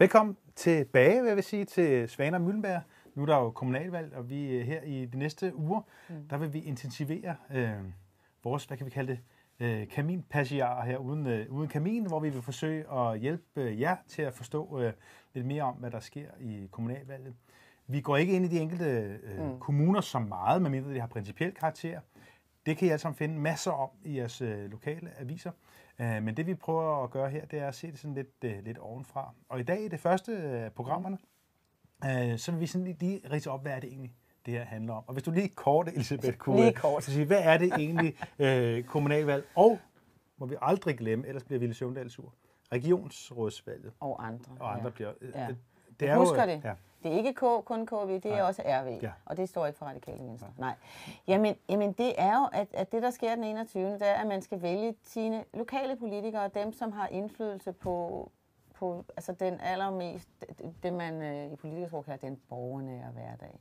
Velkommen tilbage, vil jeg vil sige, til Svaner Møllenberg. Nu er der jo kommunalvalg, og vi er her i de næste uger, mm. der vil vi intensivere øh, vores, hvad kan vi kalde det, øh, kaminpassiarer her uden, øh, uden kamin, hvor vi vil forsøge at hjælpe jer til at forstå øh, lidt mere om, hvad der sker i kommunalvalget. Vi går ikke ind i de enkelte øh, mm. kommuner så meget, medmindre de har principiel karakter. Det kan I alle sammen finde masser om i jeres øh, lokale aviser. Øh, men det vi prøver at gøre her, det er at se det sådan lidt, øh, lidt ovenfra. Og i dag i det første af programmerne, øh, så vil vi sådan lige, lige rise op, hvad er det egentlig, det her handler om. Og hvis du lige kort, Elisabeth, kunne lige kort. Så sige, hvad er det egentlig øh, kommunalvalg? Og må vi aldrig glemme, ellers bliver Ville Søvndal sur. Regionsrådsvalget. Og andre. Og andre ja. bliver... Ja. Det er husker jo, det. Ja. Det er ikke K, kun KV, det er Nej. også RV, ja. og det står ikke for radikale venstre. Ja. Nej. Jamen, jamen, det er jo, at, at det, der sker den 21. det er, at man skal vælge sine lokale politikere, dem, som har indflydelse på, på altså den allermest, det man øh, i politikersprog kalder den borgernære hverdag.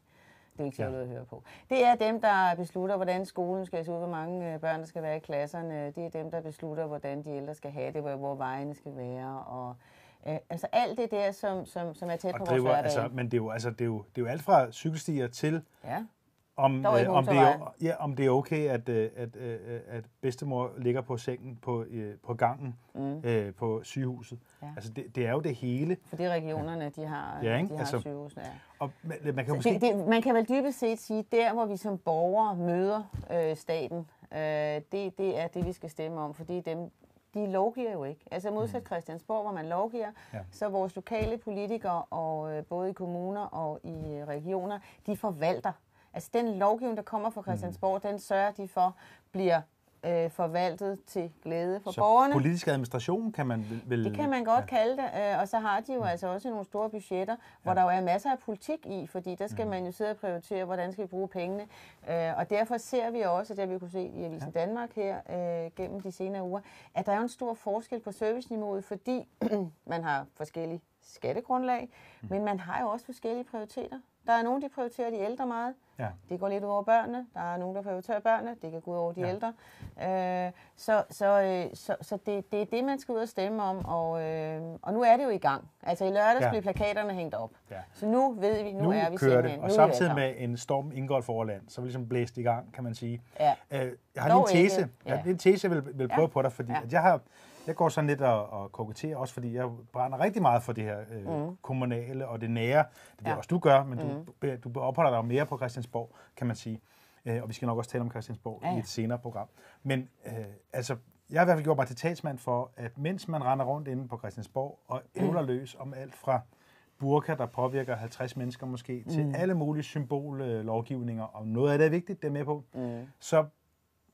Det er ikke sjovt ja. at høre på. Det er dem, der beslutter, hvordan skolen skal se ud, hvor mange øh, børn, der skal være i klasserne. Det er dem, der beslutter, hvordan de ældre skal have det, hvor, hvor vejene skal være, og Øh, altså alt det der, som, som, som er tæt og på driver, vores hverdag. Altså, men det er, jo, altså, det, er jo, det er jo alt fra cykelstier til, ja. om, øh, om, det er, ja, om det er okay, at, øh, at, at, øh, at bedstemor ligger på sengen på, øh, på gangen mm. øh, på sygehuset. Ja. Altså det, det er jo det hele. Fordi regionerne, de har, ja, ikke? de har altså, sygehusene. Ja. Og man, man, kan måske... det, det, man kan vel dybest set sige, der hvor vi som borgere møder øh, staten, øh, det, det er det, vi skal stemme om, fordi dem, de lovgiver jo ikke. Altså modsat mm. Christiansborg, hvor man lovgiver, ja. så vores lokale politikere, og øh, både i kommuner og i øh, regioner, de forvalter. Altså den lovgivning, der kommer fra mm. Christiansborg, mm. den sørger de for, bliver øh, forvaltet til glæde for så borgerne. politisk administration kan man vel... vel det kan man godt ja. kalde det, øh, og så har de jo mm. altså også nogle store budgetter, hvor ja. der jo er masser af politik i, fordi der skal mm. man jo sidde og prioritere, hvordan skal vi bruge pengene. Øh, og derfor ser vi også, det har vi kunne se i Avisen ja. Danmark her øh, gennem de senere uger, at der er en stor forskel på serviceniveauet, fordi man har forskellige skattegrundlag, mm. men man har jo også forskellige prioriteter. Der er nogen, der prioriterer de ældre meget. Ja. Det går lidt ud over børnene. Der er nogen, der prioriterer børnene. Det kan gå ud over de ja. ældre. Øh, så så, øh, så, så det, det er det, man skal ud og stemme om. Og, øh, og nu er det jo i gang. Altså i lørdags ja. blev plakaterne hængt op. Ja. Så nu ved vi, nu, nu er vi kører det. Og nu samtidig med en storm indgår forland, så er vi ligesom blæst i gang, kan man sige. Ja. Øh, jeg har lige en tese. Ja. Jeg har en tese, jeg vil, vil prøve ja. på dig, fordi ja. at jeg har jeg går sådan lidt og, og koketterer, også fordi jeg brænder rigtig meget for det her øh, mm. kommunale og det nære. Det er ja. også du gør, men mm. du, du opholder dig mere på Christiansborg, kan man sige. Øh, og vi skal nok også tale om Christiansborg ja. i et senere program. Men øh, altså, jeg har i hvert fald gjort mig til talsmand for, at mens man render rundt inde på Christiansborg og ævler mm. løs om alt fra burka, der påvirker 50 mennesker måske, mm. til alle mulige symbollovgivninger, og noget af det er vigtigt, det er med på, mm. så,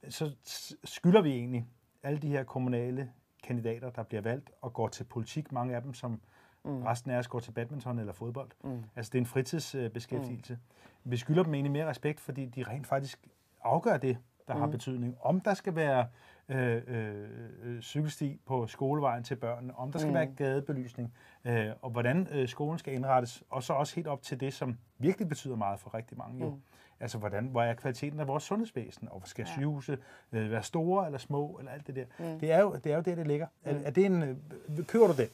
så skylder vi egentlig alle de her kommunale kandidater, der bliver valgt og går til politik. Mange af dem, som mm. resten af os går til badminton eller fodbold. Mm. Altså det er en fritidsbeskæftigelse. Mm. Vi skylder dem egentlig mere respekt, fordi de rent faktisk afgør det, der mm. har betydning. Om der skal være øh, øh, øh, cykelsti på skolevejen til børnene, om der skal mm. være gadebelysning, øh, og hvordan øh, skolen skal indrettes, og så også helt op til det, som virkelig betyder meget for rigtig mange. Jo. Mm. Altså, hvordan, hvor er kvaliteten af vores sundhedsvæsen, og skal ja. sygehuse øh, være store eller små, eller alt det der. Mm. Det, er jo, det er jo det, det ligger. Mm. Er, er det en, øh, kører du den?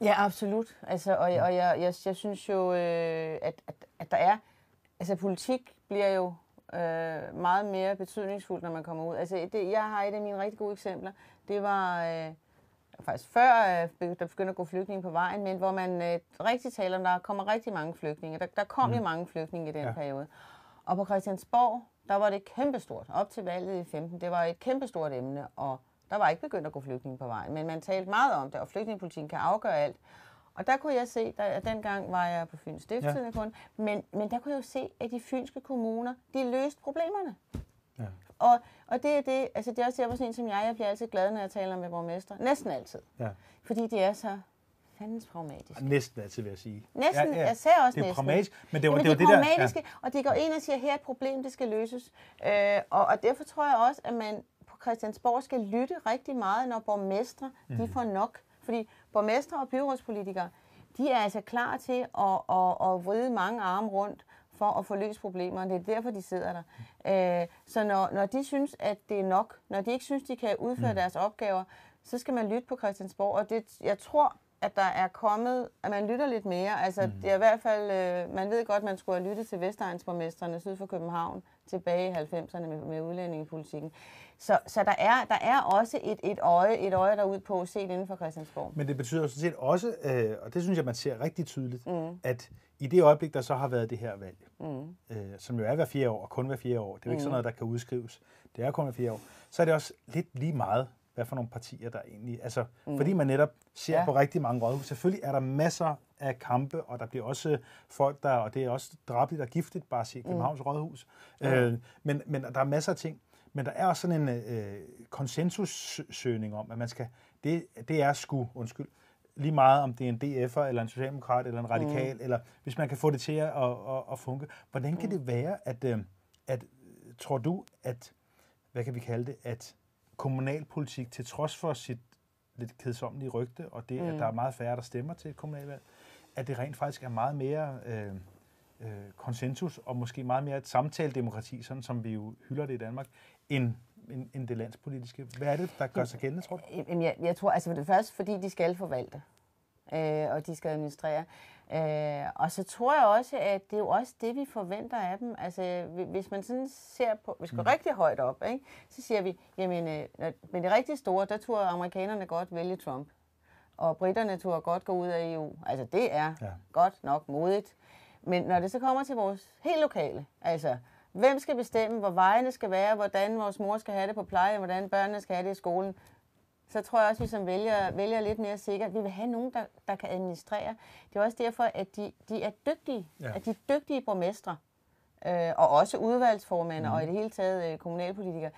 Ja, absolut. Altså, og, og jeg, jeg, jeg synes jo, øh, at, at, at der er... Altså, politik bliver jo øh, meget mere betydningsfuldt, når man kommer ud. Altså, det, jeg har et af mine rigtig gode eksempler. Det var... Øh, faktisk før øh, der begyndte at gå flygtninge på vejen, men hvor man øh, rigtig taler om, der kommer rigtig mange flygtninge. Der, der kom mm. jo mange flygtninge i den ja. periode. Og på Christiansborg, der var det kæmpestort. Op til valget i 15, det var et kæmpestort emne, og der var ikke begyndt at gå flygtninge på vejen. Men man talte meget om det, og flygtningepolitikken kan afgøre alt. Og der kunne jeg se, at dengang var jeg på Fyns Stiftstidende ja. kun, men, men der kunne jeg jo se, at de fynske kommuner, de løste problemerne. Ja. Og, og det er det, altså det er også derfor sådan en som jeg, jeg bliver altid glad, når jeg taler med borgmester. Næsten altid. Ja. Fordi de er så fandens pragmatisk. Næsten altid, vil jeg sige. Næsten, ja, ja. jeg ser også det er næsten. pragmatisk, men det var, Jamen, det, det, var det der... Ja. Og de går ind og siger, her er et problem, det skal løses. Øh, og, og derfor tror jeg også, at man på Christiansborg skal lytte rigtig meget, når borgmestre mm. de mhm. får nok. Fordi borgmestre og byrådspolitikere, de er altså klar til at, at, at vride mange arme rundt for at få løst problemerne. Det er derfor, de sidder der. Øh, så når, når de synes, at det er nok, når de ikke synes, de kan udføre mm. deres opgaver, så skal man lytte på Christiansborg. Og det, jeg tror, at der er kommet, at man lytter lidt mere. Altså, mm. det er i hvert fald, øh, man ved godt, at man skulle have lyttet til Vestegnsborgmesterne syd for København tilbage i 90'erne med, med udlændingepolitikken. Så, så der, er, der er også et, et øje, et øje derude på at se det inden for Christiansborg. Men det betyder sådan set også, øh, og det synes jeg, man ser rigtig tydeligt, mm. at i det øjeblik, der så har været det her valg, mm. øh, som jo er hver fire år, og kun hver fire år, det er jo ikke mm. sådan noget, der kan udskrives, det er kun hver fire år, så er det også lidt lige meget, hvad for nogle partier, der egentlig... Altså, mm. fordi man netop ser ja. på rigtig mange rådhus. Selvfølgelig er der masser af kampe, og der bliver også folk, der... Og det er også drabeligt og giftigt, bare at se mm. Københavns mm. rådhus. Mm. Øh, men, men der er masser af ting. Men der er også sådan en øh, konsensussøgning om, at man skal... Det, det er sgu, undskyld, lige meget om det er en DF'er, eller en socialdemokrat, eller en radikal, mm. eller hvis man kan få det til at, at, at, at funke. Hvordan kan mm. det være, at, øh, at tror du, at, hvad kan vi kalde det, at kommunalpolitik, til trods for sit lidt kedsommelige rygte, og det, mm. at der er meget færre, der stemmer til et kommunalvalg, at det rent faktisk er meget mere øh, øh, konsensus, og måske meget mere et samtaledemokrati, sådan som vi jo hylder det i Danmark, end, end, end det landspolitiske. Hvad er det, der gør sig gældende, tror du? Jamen, jeg, jeg tror, altså for det første, fordi de skal forvalte, øh, og de skal administrere. Øh, og så tror jeg også, at det er jo også det, vi forventer af dem. Altså, hvis man sådan ser på, hvis vi går mm. rigtig højt op, ikke, så siger vi, jamen, øh, med det rigtig store, der tror amerikanerne godt vælge Trump. Og britterne tror godt gå ud af EU. Altså, det er ja. godt nok modigt. Men når det så kommer til vores helt lokale, altså, hvem skal bestemme, hvor vejene skal være, hvordan vores mor skal have det på pleje, hvordan børnene skal have det i skolen, så tror jeg også, at vi som vælger, vælger lidt mere sikkert. Vi vil have nogen, der, der kan administrere. Det er også derfor, at de, de er dygtige. Ja. At de er dygtige borgmestre. Øh, og også udvalgsformænd mm. og i det hele taget øh, kommunalpolitikere.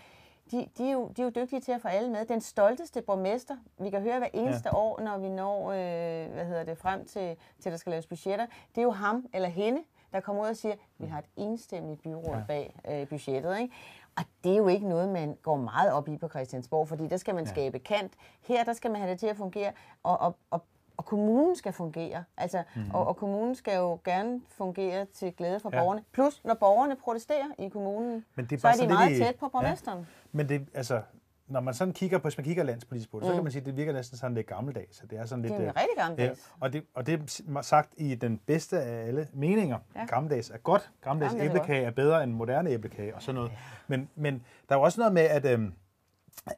De, de, er jo, de er jo dygtige til at få alle med. Den stolteste borgmester, vi kan høre hver eneste ja. år, når vi når øh, hvad hedder det, frem til, til, der skal laves budgetter, det er jo ham eller hende, der kommer ud og siger, vi har et enstemmigt byråd bag øh, budgettet. Ikke? Og det er jo ikke noget, man går meget op i på Christiansborg, fordi der skal man ja. skabe kant. Her der skal man have det til at fungere, og, og, og, og kommunen skal fungere. Altså, mm-hmm. og, og kommunen skal jo gerne fungere til glæde for ja. borgerne. Plus, når borgerne protesterer i kommunen, Men det er så er de meget tæt på borgmesteren. Ja. Men det, altså, når man sådan kigger på, hvis man kigger landspolitisk på det, mm. så kan man sige, at det virker næsten sådan lidt gammeldags. Så det er sådan lidt... Det er øh, rigtig gammeldags. Ja, og, det, og det er sagt i den bedste af alle meninger. Ja. Gammeldags er godt. Gammeldags Gammeldags æblekage er, er bedre end moderne æblekage og sådan noget. Ja. Men, men der er jo også noget med, at, øhm,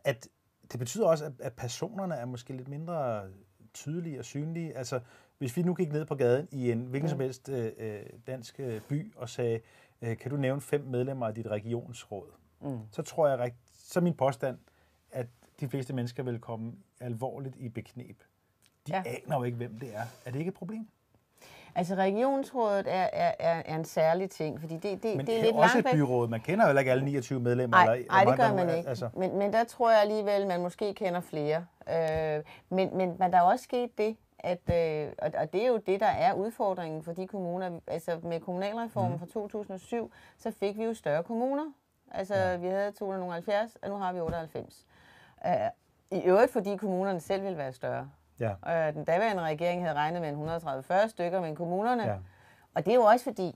at det betyder også, at, at personerne er måske lidt mindre tydelige og synlige. Altså, hvis vi nu gik ned på gaden i en hvilken mm. som helst øh, øh dansk øh, by og sagde, øh, kan du nævne fem medlemmer af dit regionsråd? Mm. Så tror jeg, så min påstand, de fleste mennesker vil komme alvorligt i beknep. De ja. aner jo ikke, hvem det er. Er det ikke et problem? Altså regionsrådet er, er, er, er en særlig ting, fordi det, det, men det er lidt også langt et byråd. Man kender jo ikke alle 29 medlemmer. Nej, eller, nej det gør man ikke. Altså. Men, men der tror jeg alligevel, man måske kender flere. Øh, men, men, men der er også sket det, at, øh, og, og det er jo det, der er udfordringen for de kommuner. Altså med kommunalreformen mm. fra 2007, så fik vi jo større kommuner. Altså ja. vi havde 270, og nu har vi 98. Uh, I øvrigt, fordi kommunerne selv vil være større. Ja. Uh, den daværende regering havde regnet med en 130-40 stykker, men kommunerne... Ja. Og det er jo også fordi,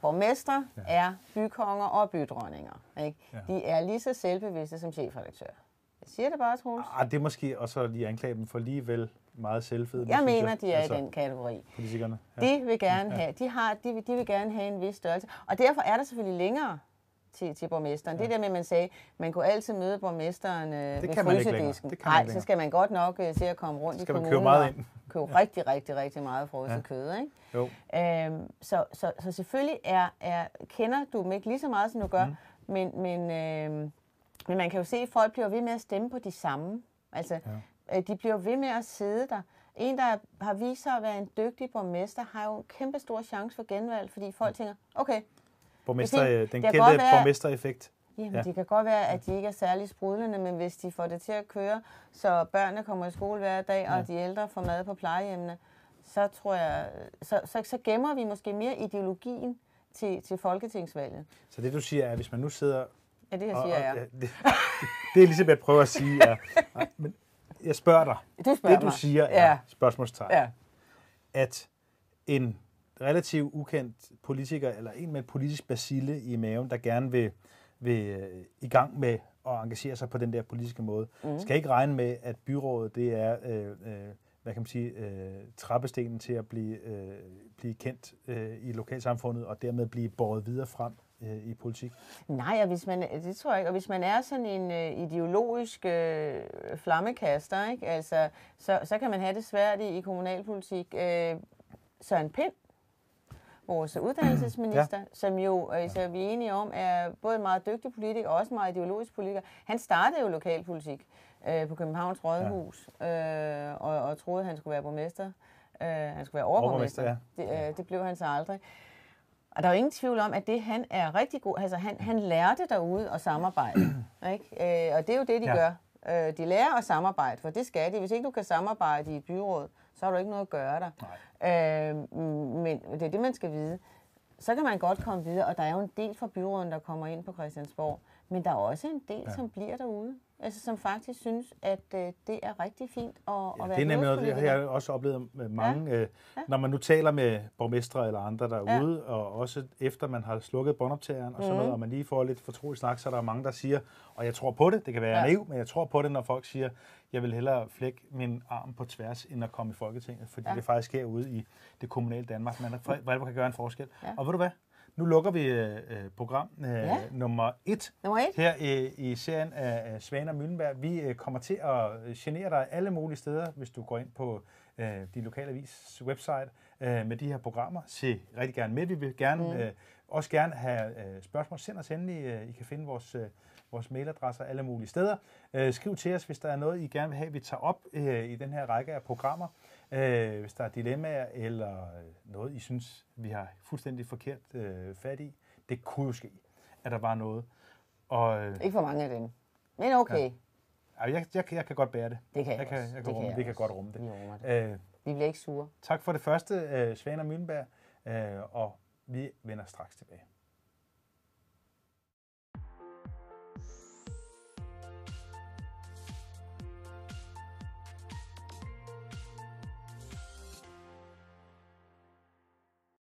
borgmestre ja. er bykonger og bydronninger. Ikke? Ja. De er lige så selvbevidste som chefredaktør. Jeg siger det bare, Troels. Ah, det er måske også lige anklage dem for alligevel meget selvfed. Jeg mener, jeg. de er altså, i den kategori. Politikerne. Ja. De vil gerne have, de har, de, de vil gerne have en vis størrelse. Og derfor er der selvfølgelig længere til, til borgmesteren. Ja. Det der med, at man sagde, man kunne altid møde borgmesteren øh, det ved frysedisken. Nej, så skal man godt nok øh, se at komme rundt i kommunen. Skal man købe meget ind? købe ja. rigtig, rigtig, rigtig meget frosset ja. kød. Ikke? Jo. Øhm, så, så, så selvfølgelig er, er, kender du dem ikke lige så meget, som du gør, mm. men, men, øh, men man kan jo se, at folk bliver ved med at stemme på de samme. Altså, ja. øh, de bliver ved med at sidde der. En, der har vist sig at være en dygtig borgmester, har jo en kæmpe stor chance for genvalg, fordi folk tænker, okay, Borgmester, det, den kendte være, borgmestereffekt. Jamen, ja. det kan godt være, at de ikke er særlig sprudlende, men hvis de får det til at køre, så børnene kommer i skole hver dag, og ja. de ældre får mad på plejehjemmene, så tror jeg, så, så, så gemmer vi måske mere ideologien til, til folketingsvalget. Så det du siger er, at hvis man nu sidder... Ja, det jeg siger jeg. Ja. Det, det, det er ligesom, jeg prøver at sige. Er, nej, men jeg spørger dig. Du spørger det du mig. siger er, ja. spørgsmålstegn, ja. at en relativt ukendt politiker, eller en med politisk basile i maven, der gerne vil, vil øh, i gang med at engagere sig på den der politiske måde, mm. skal ikke regne med, at byrådet det er øh, øh, hvad kan man sige, øh, trappestenen til at blive, øh, blive kendt øh, i lokalsamfundet, og dermed blive båret videre frem øh, i politik? Nej, og hvis man, det tror jeg ikke. Og hvis man er sådan en øh, ideologisk øh, flammekaster, ikke? Altså, så, så kan man have det svært i, i kommunalpolitik. Øh, Søren Pind, vores uddannelsesminister, ja. som jo, altså, vi er enige om, er både en meget dygtig politiker og også en meget ideologisk politiker. Han startede jo lokalpolitik øh, på Københavns Rådhus, ja. øh, og, og troede, han skulle være borgmester. Øh, han skulle være overborgmester. ja. det, øh, det blev han så aldrig. Og der er jo ingen tvivl om, at det han er rigtig god, altså han, han lærte derude at samarbejde. ikke? Øh, og det er jo det, de ja. gør. Øh, de lærer at samarbejde, for det skal de. Hvis ikke du kan samarbejde i et byråd, så har du ikke noget at gøre der. Øh, men det er det, man skal vide. Så kan man godt komme videre, og der er jo en del fra byråden, der kommer ind på Christiansborg. Men der er også en del, ja. som bliver derude altså, som faktisk synes, at øh, det er rigtig fint at, ja, at være Det er nemlig noget, det har jeg også oplevet med mange. Ja. Øh, ja. Når man nu taler med borgmestre eller andre derude, ja. og også efter man har slukket båndoptageren og sådan mm. noget, og man lige får lidt fortrolig snak, så er der mange, der siger, og jeg tror på det, det kan være ja. naiv, men jeg tror på det, når folk siger, jeg vil hellere flække min arm på tværs, end at komme i Folketinget, fordi ja. det faktisk sker ude i det kommunale Danmark. Man for kan gøre en forskel. Ja. Og ved du hvad? Nu lukker vi øh, øh, program øh, ja. nummer, et nummer et her i, i serien af Svaner Møllenberg. Vi øh, kommer til at genere dig alle mulige steder, hvis du går ind på øh, de lokale avis website øh, med de her programmer. Se rigtig gerne med. Vi vil gerne mm. øh, også gerne have øh, spørgsmål. Send os endelig. Øh, I kan finde vores, øh, vores mailadresser alle mulige steder. Øh, skriv til os, hvis der er noget, I gerne vil have, vi tager op øh, i den her række af programmer. Øh, hvis der er dilemmaer eller øh, noget, I synes, vi har fuldstændig forkert øh, fat i. Det kunne jo ske, at der var noget. Og, øh, Ikke for mange af dem. Men okay. Ja. Ja, jeg, jeg, jeg kan godt bære det. Det kan jeg, jeg kan, jeg kan det rumme, kan vi kan godt rumme det. Vi, det. Øh, vi bliver ikke sure. Tak for det første, øh, Svane og Møllenberg, øh, og vi vender straks tilbage.